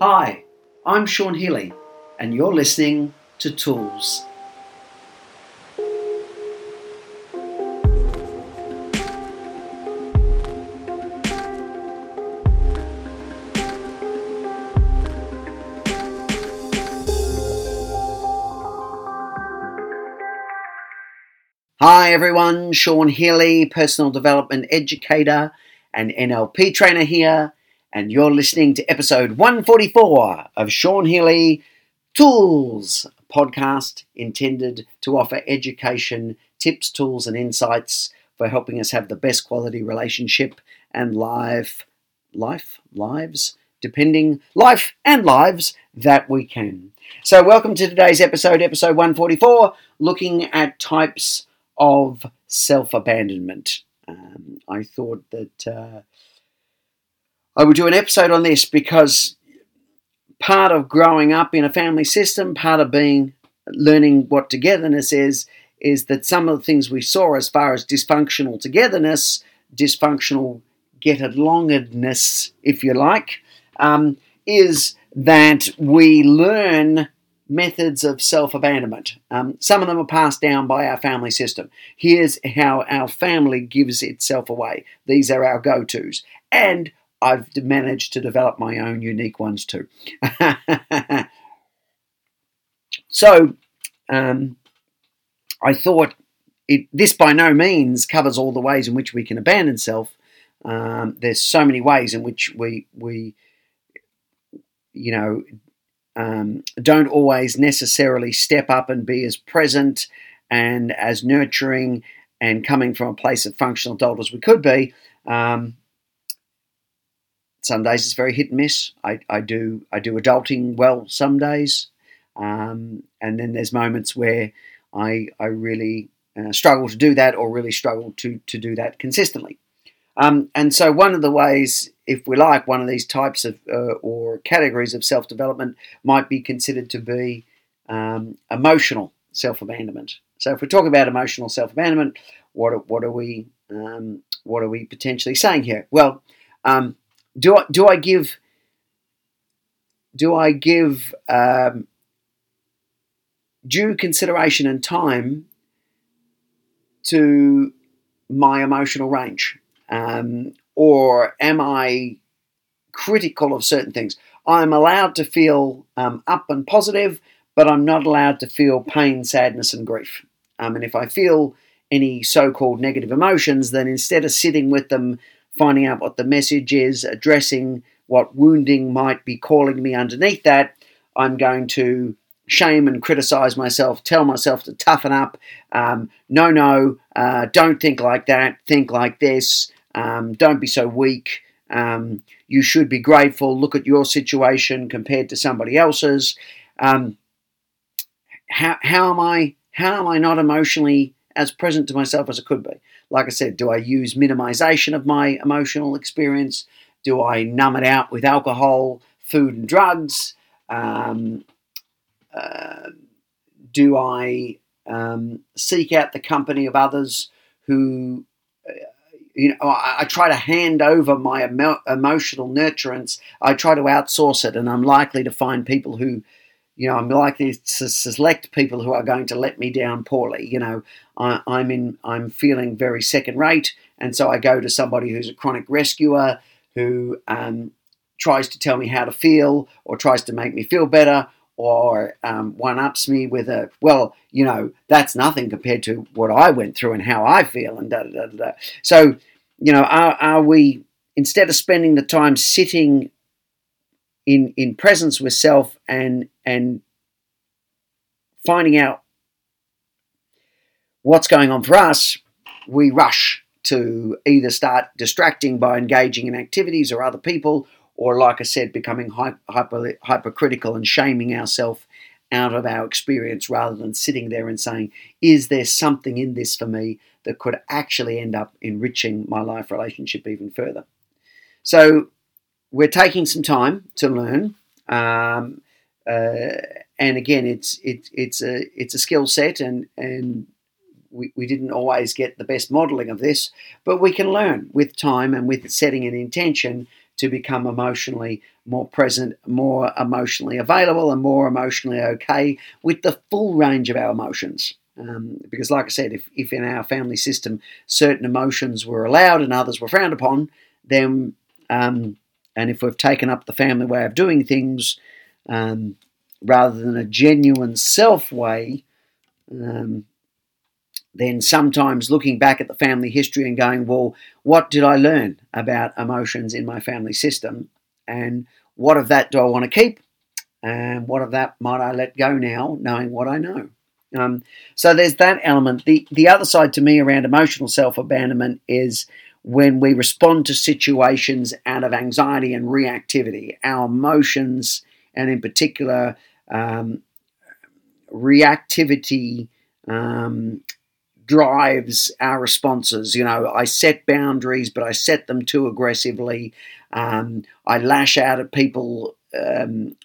Hi, I'm Sean Healy, and you're listening to Tools. Hi everyone, Sean Healy, personal development educator and NLP trainer here, and you're listening to episode 144 of Sean Healy Tools, podcast intended to offer education, tips, tools, and insights for helping us have the best quality relationship and life, life, lives, depending, life and lives that we can. So, welcome to today's episode, episode 144, looking at types of self abandonment. Um, I thought that uh, I would do an episode on this because part of growing up in a family system, part of being learning what togetherness is, is that some of the things we saw as far as dysfunctional togetherness, dysfunctional get alongness, if you like, um, is that we learn methods of self abandonment. Um, some of them are passed down by our family system. Here's how our family gives itself away. These are our go tos. And I've managed to develop my own unique ones too. so um, I thought it, this by no means covers all the ways in which we can abandon self. Um, there's so many ways in which we we you know um, don't always necessarily step up and be as present and as nurturing and coming from a place of functional adult as we could be. Um, some days it's very hit and miss. I, I do I do adulting well some days, um, and then there's moments where I I really uh, struggle to do that or really struggle to to do that consistently. Um, and so, one of the ways, if we like, one of these types of uh, or categories of self development might be considered to be um, emotional self abandonment. So, if we talk about emotional self abandonment, what what are we um, what are we potentially saying here? Well, um, do I do I give do I give um, due consideration and time to my emotional range? Um, or am I critical of certain things? I'm allowed to feel um, up and positive, but I'm not allowed to feel pain, sadness, and grief. Um, and if I feel any so called negative emotions, then instead of sitting with them, finding out what the message is, addressing what wounding might be calling me underneath that, I'm going to shame and criticize myself, tell myself to toughen up. Um, no, no, uh, don't think like that, think like this. Um, don't be so weak. Um, you should be grateful. Look at your situation compared to somebody else's. Um, how, how am I? How am I not emotionally as present to myself as I could be? Like I said, do I use minimization of my emotional experience? Do I numb it out with alcohol, food, and drugs? Um, uh, do I um, seek out the company of others who uh, you know, I, I, try to hand over my emo- emotional nurturance. I try to outsource it, and I'm likely to find people who, you know, I'm likely to select people who are going to let me down poorly. You know, I, I'm in, I'm feeling very second rate, and so I go to somebody who's a chronic rescuer who um, tries to tell me how to feel or tries to make me feel better or um, one ups me with a, well, you know, that's nothing compared to what I went through and how I feel and da da da da. So, you know, are, are we, instead of spending the time sitting in, in presence with self and, and finding out what's going on for us, we rush to either start distracting by engaging in activities or other people or like I said, becoming hyper, hypercritical and shaming ourselves out of our experience rather than sitting there and saying, is there something in this for me that could actually end up enriching my life relationship even further? So we're taking some time to learn. Um, uh, and again, it's it, it's a it's a skill set, and and we, we didn't always get the best modeling of this, but we can learn with time and with setting an intention to become emotionally more present, more emotionally available, and more emotionally okay with the full range of our emotions. Um, because, like I said, if, if in our family system certain emotions were allowed and others were frowned upon, then, um, and if we've taken up the family way of doing things um, rather than a genuine self way, um, then sometimes looking back at the family history and going, well, what did I learn about emotions in my family system? And what of that do I want to keep? And what of that might I let go now, knowing what I know? Um, so there's that element. The, the other side to me around emotional self abandonment is when we respond to situations out of anxiety and reactivity. Our emotions, and in particular, um, reactivity um, drives our responses. You know, I set boundaries, but I set them too aggressively. Um, I lash out at people. Um,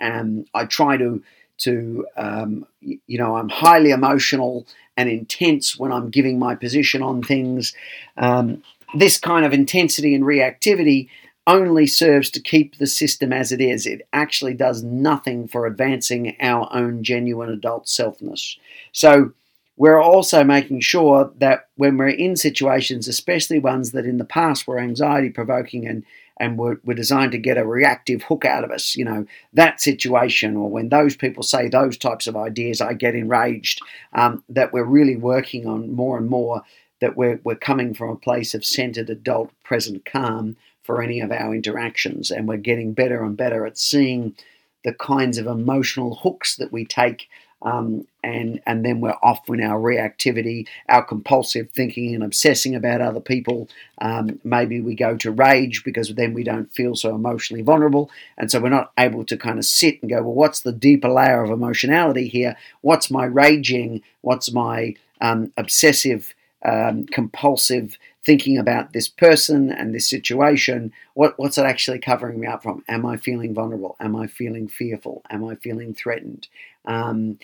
and I try to to um, you know I'm highly emotional and intense when I'm giving my position on things. Um, this kind of intensity and reactivity only serves to keep the system as it is. It actually does nothing for advancing our own genuine adult selfness. So we're also making sure that when we're in situations, especially ones that in the past were anxiety provoking and and were, were designed to get a reactive hook out of us, you know, that situation, or when those people say those types of ideas, I get enraged. Um, that we're really working on more and more that we're, we're coming from a place of centered adult present calm for any of our interactions, and we're getting better and better at seeing the kinds of emotional hooks that we take um, and and then we're off in our reactivity, our compulsive thinking and obsessing about other people. Um, maybe we go to rage because then we don't feel so emotionally vulnerable, and so we're not able to kind of sit and go, well, what's the deeper layer of emotionality here? What's my raging? What's my um, obsessive, um, compulsive thinking about this person and this situation? What, what's it actually covering me up from? Am I feeling vulnerable? Am I feeling fearful? Am I feeling threatened? Um,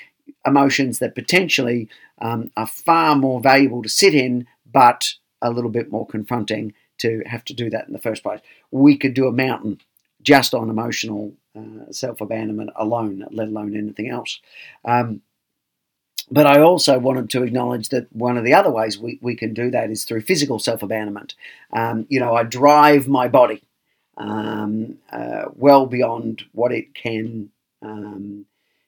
emotions that potentially um, are far more valuable to sit in, but a little bit more confronting to have to do that in the first place. We could do a mountain just on emotional uh, self abandonment alone, let alone anything else. Um, but I also wanted to acknowledge that one of the other ways we, we can do that is through physical self abandonment. Um, you know, I drive my body um, uh, well beyond what it can um,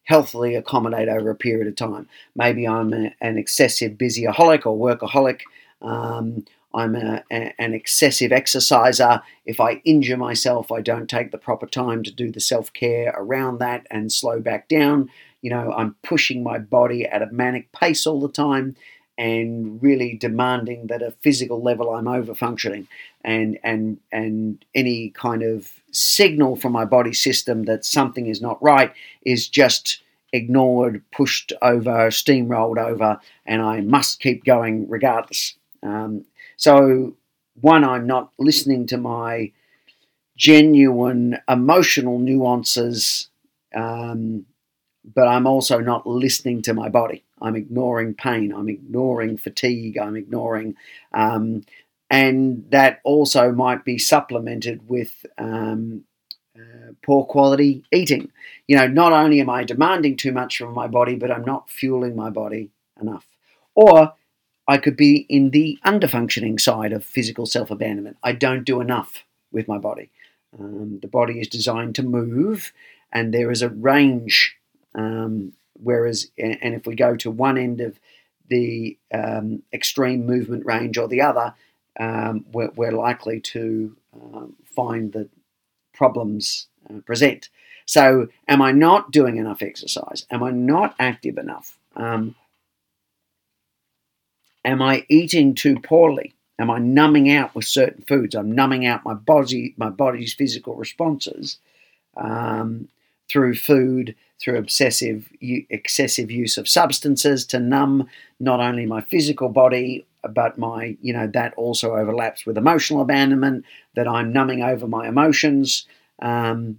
healthily accommodate over a period of time. Maybe I'm a, an excessive busyaholic or workaholic. Um, I'm a, a, an excessive exerciser. If I injure myself, I don't take the proper time to do the self care around that and slow back down. You know, I'm pushing my body at a manic pace all the time and really demanding that a physical level I'm over functioning and and and any kind of signal from my body system that something is not right is just ignored, pushed over, steamrolled over, and I must keep going regardless. Um, so, one, I'm not listening to my genuine emotional nuances um, but I'm also not listening to my body. I'm ignoring pain. I'm ignoring fatigue. I'm ignoring, um, and that also might be supplemented with um, uh, poor quality eating. You know, not only am I demanding too much from my body, but I'm not fueling my body enough. Or I could be in the underfunctioning side of physical self abandonment. I don't do enough with my body. Um, the body is designed to move, and there is a range um, whereas, and if we go to one end of the um, extreme movement range or the other, um, we're, we're, likely to um, find that problems uh, present. So, am I not doing enough exercise? Am I not active enough? Um, am I eating too poorly? Am I numbing out with certain foods? I'm numbing out my body, my body's physical responses um, through food, through obsessive excessive use of substances to numb not only my physical body but my you know that also overlaps with emotional abandonment that i'm numbing over my emotions um,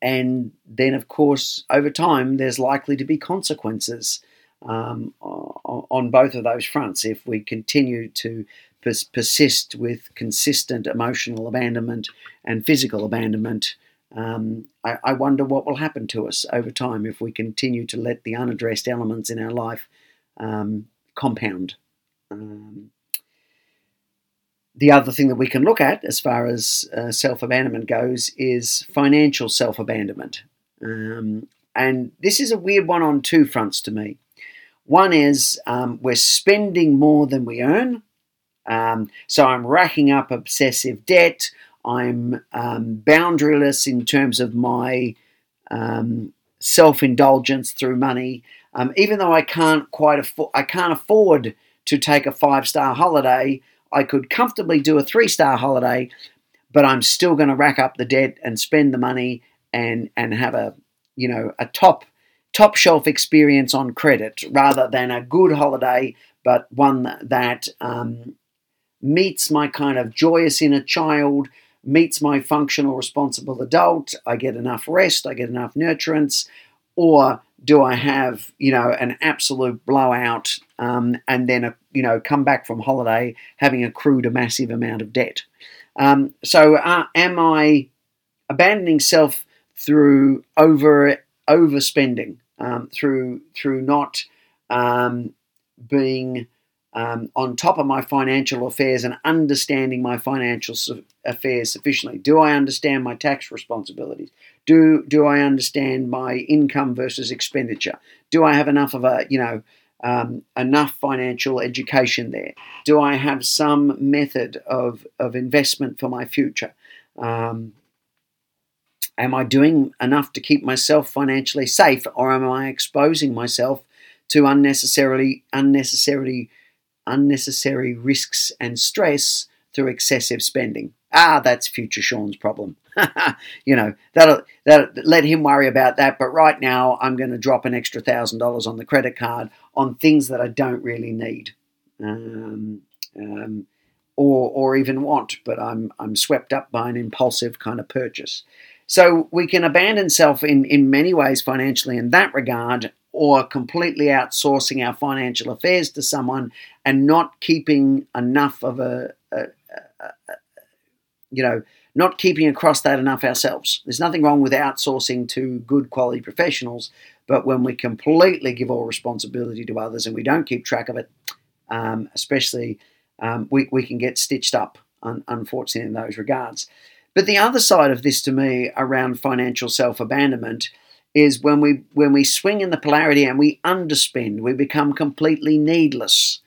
and then of course over time there's likely to be consequences um, on both of those fronts if we continue to pers- persist with consistent emotional abandonment and physical abandonment, um, I, I, wonder what will happen to us over time if we continue to let the unaddressed elements in our life um, compound. Um, the other thing that we can look at as far as uh, self abandonment goes is financial self abandonment. Um, and this is a weird one on two fronts to me. One is um, we're spending more than we earn. Um, so I'm racking up obsessive debt. I'm um, boundaryless in terms of my um, self indulgence through money. Um, even though I can't quite afford, I can't afford to take a five star holiday. I could comfortably do a three star holiday, but I'm still going to rack up the debt and spend the money and and have a you know a top top shelf experience on credit rather than a good holiday, but one that um, meets my kind of joyous inner child, meets my functional responsible adult. I get enough rest, I get enough nutrients, or do I have you know an absolute blowout um, and then a, you know come back from holiday having accrued a massive amount of debt? Um, so uh, am I abandoning self through over overspending, um, through through not um, being um, on top of my financial affairs and understanding my financial su- affairs sufficiently. Do I understand my tax responsibilities? Do do I understand my income versus expenditure? Do I have enough of a you know um, enough financial education there? Do I have some method of of investment for my future? Um, am I doing enough to keep myself financially safe, or am I exposing myself to unnecessarily unnecessarily unnecessary risks and stress through excessive spending. Ah, that's future Sean's problem. you know, that'll, that let him worry about that. But right now, I'm going to drop an extra thousand dollars on the credit card on things that I don't really need, um, um, or or even want. But I'm I'm swept up by an impulsive kind of purchase. So we can abandon self in in many ways financially in that regard, or completely outsourcing our financial affairs to someone and not keeping enough of a, a, a, you know, not keeping across that enough ourselves. There's nothing wrong with outsourcing to good quality professionals, but when we completely give all responsibility to others and we don't keep track of it, um, especially, um, we, we can get stitched up, un- unfortunately, in those regards. But the other side of this to me around financial self abandonment is when we when we swing in the polarity and we underspend, we become completely needless.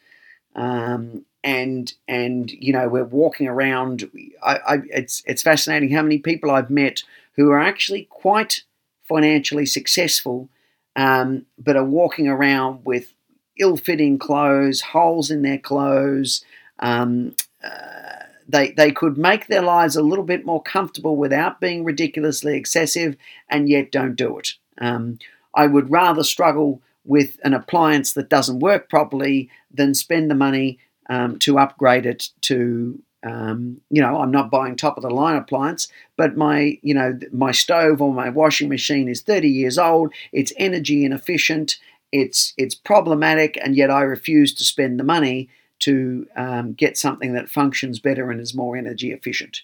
Um, and and you know we're walking around. I, I, it's it's fascinating how many people I've met who are actually quite financially successful, um, but are walking around with ill-fitting clothes, holes in their clothes. Um, uh, they they could make their lives a little bit more comfortable without being ridiculously excessive, and yet don't do it. Um, I would rather struggle with an appliance that doesn't work properly than spend the money um, to upgrade it to um, you know i'm not buying top of the line appliance but my you know my stove or my washing machine is 30 years old it's energy inefficient it's it's problematic and yet i refuse to spend the money to um, get something that functions better and is more energy efficient.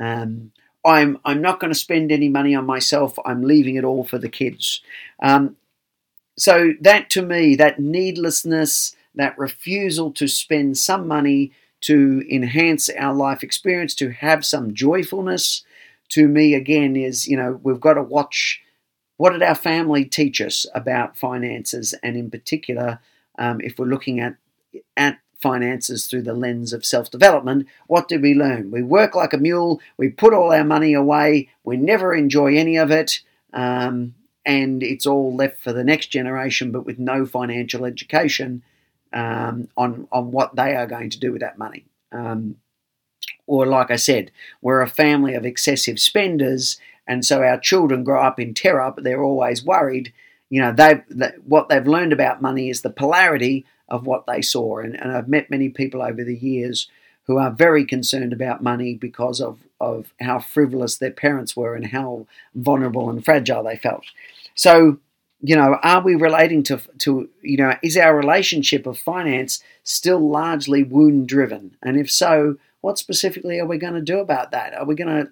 Um, I'm I'm not going to spend any money on myself. I'm leaving it all for the kids. Um, so that to me, that needlessness, that refusal to spend some money to enhance our life experience, to have some joyfulness, to me again is you know we've got to watch. What did our family teach us about finances, and in particular, um, if we're looking at at finances through the lens of self development, what did we learn? We work like a mule, we put all our money away, we never enjoy any of it, um, and it's all left for the next generation, but with no financial education um, on, on what they are going to do with that money. Um, or, like I said, we're a family of excessive spenders, and so our children grow up in terror, but they're always worried. You know, they what they've learned about money is the polarity of what they saw. And, and I've met many people over the years who are very concerned about money because of, of how frivolous their parents were and how vulnerable and fragile they felt. So you know, are we relating to to you know, is our relationship of finance still largely wound driven? And if so, what specifically are we going to do about that? Are we going to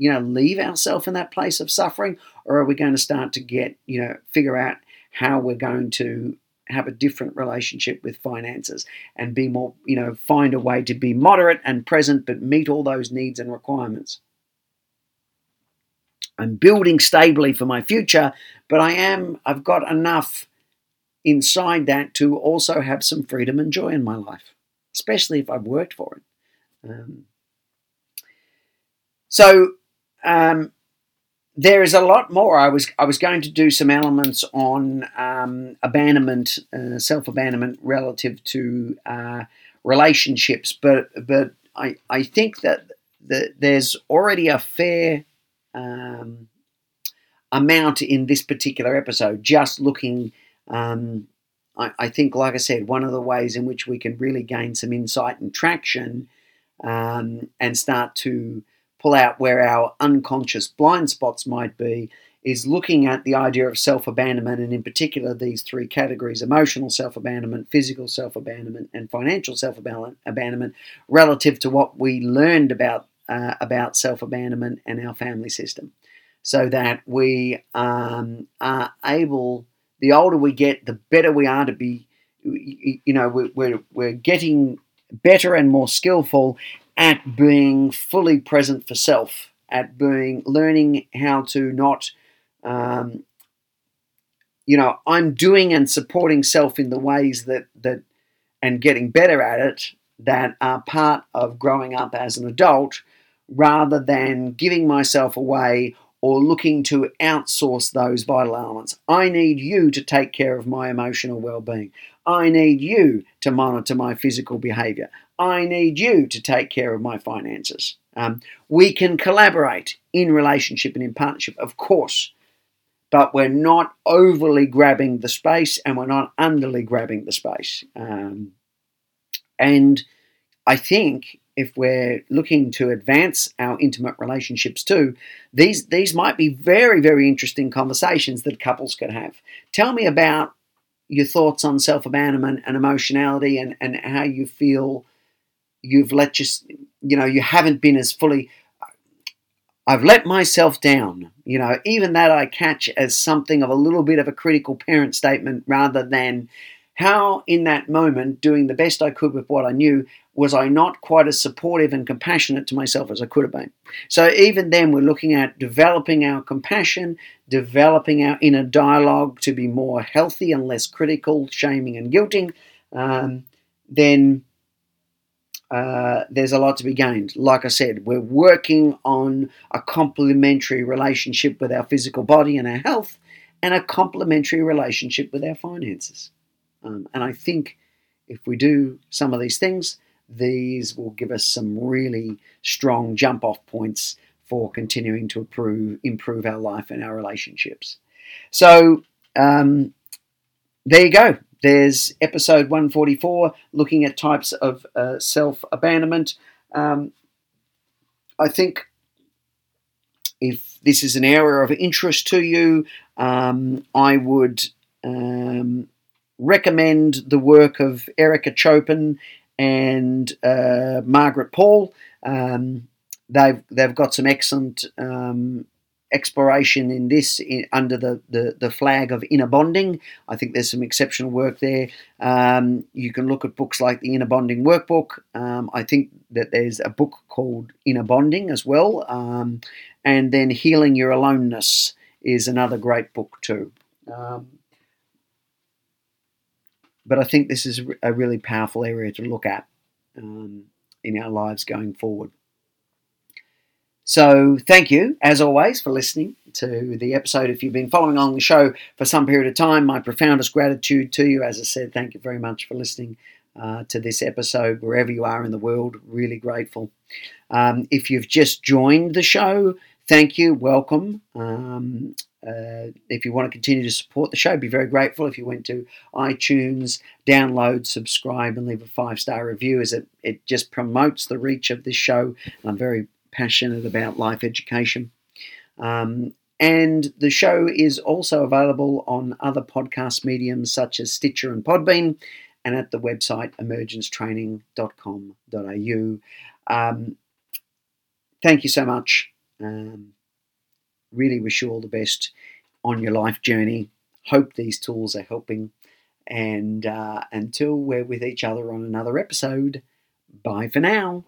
you know leave ourselves in that place of suffering, or are we going to start to get you know figure out how we're going to have a different relationship with finances and be more, you know, find a way to be moderate and present but meet all those needs and requirements. I'm building stably for my future, but I am, I've got enough inside that to also have some freedom and joy in my life, especially if I've worked for it. Um, so, um, there is a lot more. I was I was going to do some elements on um, abandonment, uh, self abandonment relative to uh, relationships, but but I I think that that there's already a fair um, amount in this particular episode. Just looking, um, I, I, think, like I said, one of the ways in which we can really gain some insight and traction um, and start to pull out where our unconscious blind spots might be is looking at the idea of self abandonment, and in particular, these three categories emotional self abandonment, physical self abandonment, and financial self abandonment relative to what we learned about, uh, about self abandonment and our family system. So that we um, are able, the older we get, the better we are to be, you know, we're, we're getting better and more skillful at being fully present for self, at being learning how to not, um, you know, I'm doing and supporting self in the ways that that and getting better at it that are part of growing up as an adult, rather than giving myself away or looking to outsource those vital elements. I need you to take care of my emotional well being. I need you to monitor my physical behavior. I need you to take care of my finances. Um, we can collaborate in relationship and in partnership, of course, but we're not overly grabbing the space and we're not underly grabbing the space. Um, and I think if we're looking to advance our intimate relationships too, these these might be very very interesting conversations that couples could have. Tell me about your thoughts on self abandonment and emotionality and and how you feel you've let just you know you haven't been as fully I've let myself down. You know, even that I catch as something of a little bit of a critical parent statement rather than how in that moment, doing the best I could with what I knew, was I not quite as supportive and compassionate to myself as I could have been. So even then, we're looking at developing our compassion, developing our inner dialogue to be more healthy and less critical, shaming and guilting. Um, then uh, there's a lot to be gained. Like I said, we're working on a complementary relationship with our physical body and our health, and a complementary relationship with our finances. Um, and I think if we do some of these things, these will give us some really strong jump off points for continuing to improve, improve our life and our relationships. So, um, there you go. There's episode 144 looking at types of uh, self abandonment. Um, I think if this is an area of interest to you, um, I would um, recommend the work of Erika Chopich and uh, Margaret Paul. Um, they've they've got some excellent um, exploration in this in, under the, the, the, flag of inner bonding. I think there's some exceptional work there. Um, you can look at books like the Inner Bonding Workbook. Um, I think that there's a book called Inner Bonding as well. Um, and then Healing Your Aloneness is another great book too. But I think this is a really powerful area to look at um, in our lives going forward. So, thank you, as always, for listening to the episode. If you've been following along the show for some period of time, my profoundest gratitude to you. As I said, thank you very much for listening uh, to this episode, wherever you are in the world. Really grateful. Um, if you've just joined the show, thank you, welcome. Um, uh, if you want to continue to support the show, be very grateful if you went to iTunes, download, subscribe, and leave a five star review, as it, it just promotes the reach of this show. I'm very passionate about life education. Um, And the show is also available on other podcast mediums such as Stitcher and Podbean and at the website emergencetraining.com.au. Um, thank you so much. Um, really wish you all the best on your life journey. Hope these tools are helping. And uh, until we're with each other on another episode, bye for now.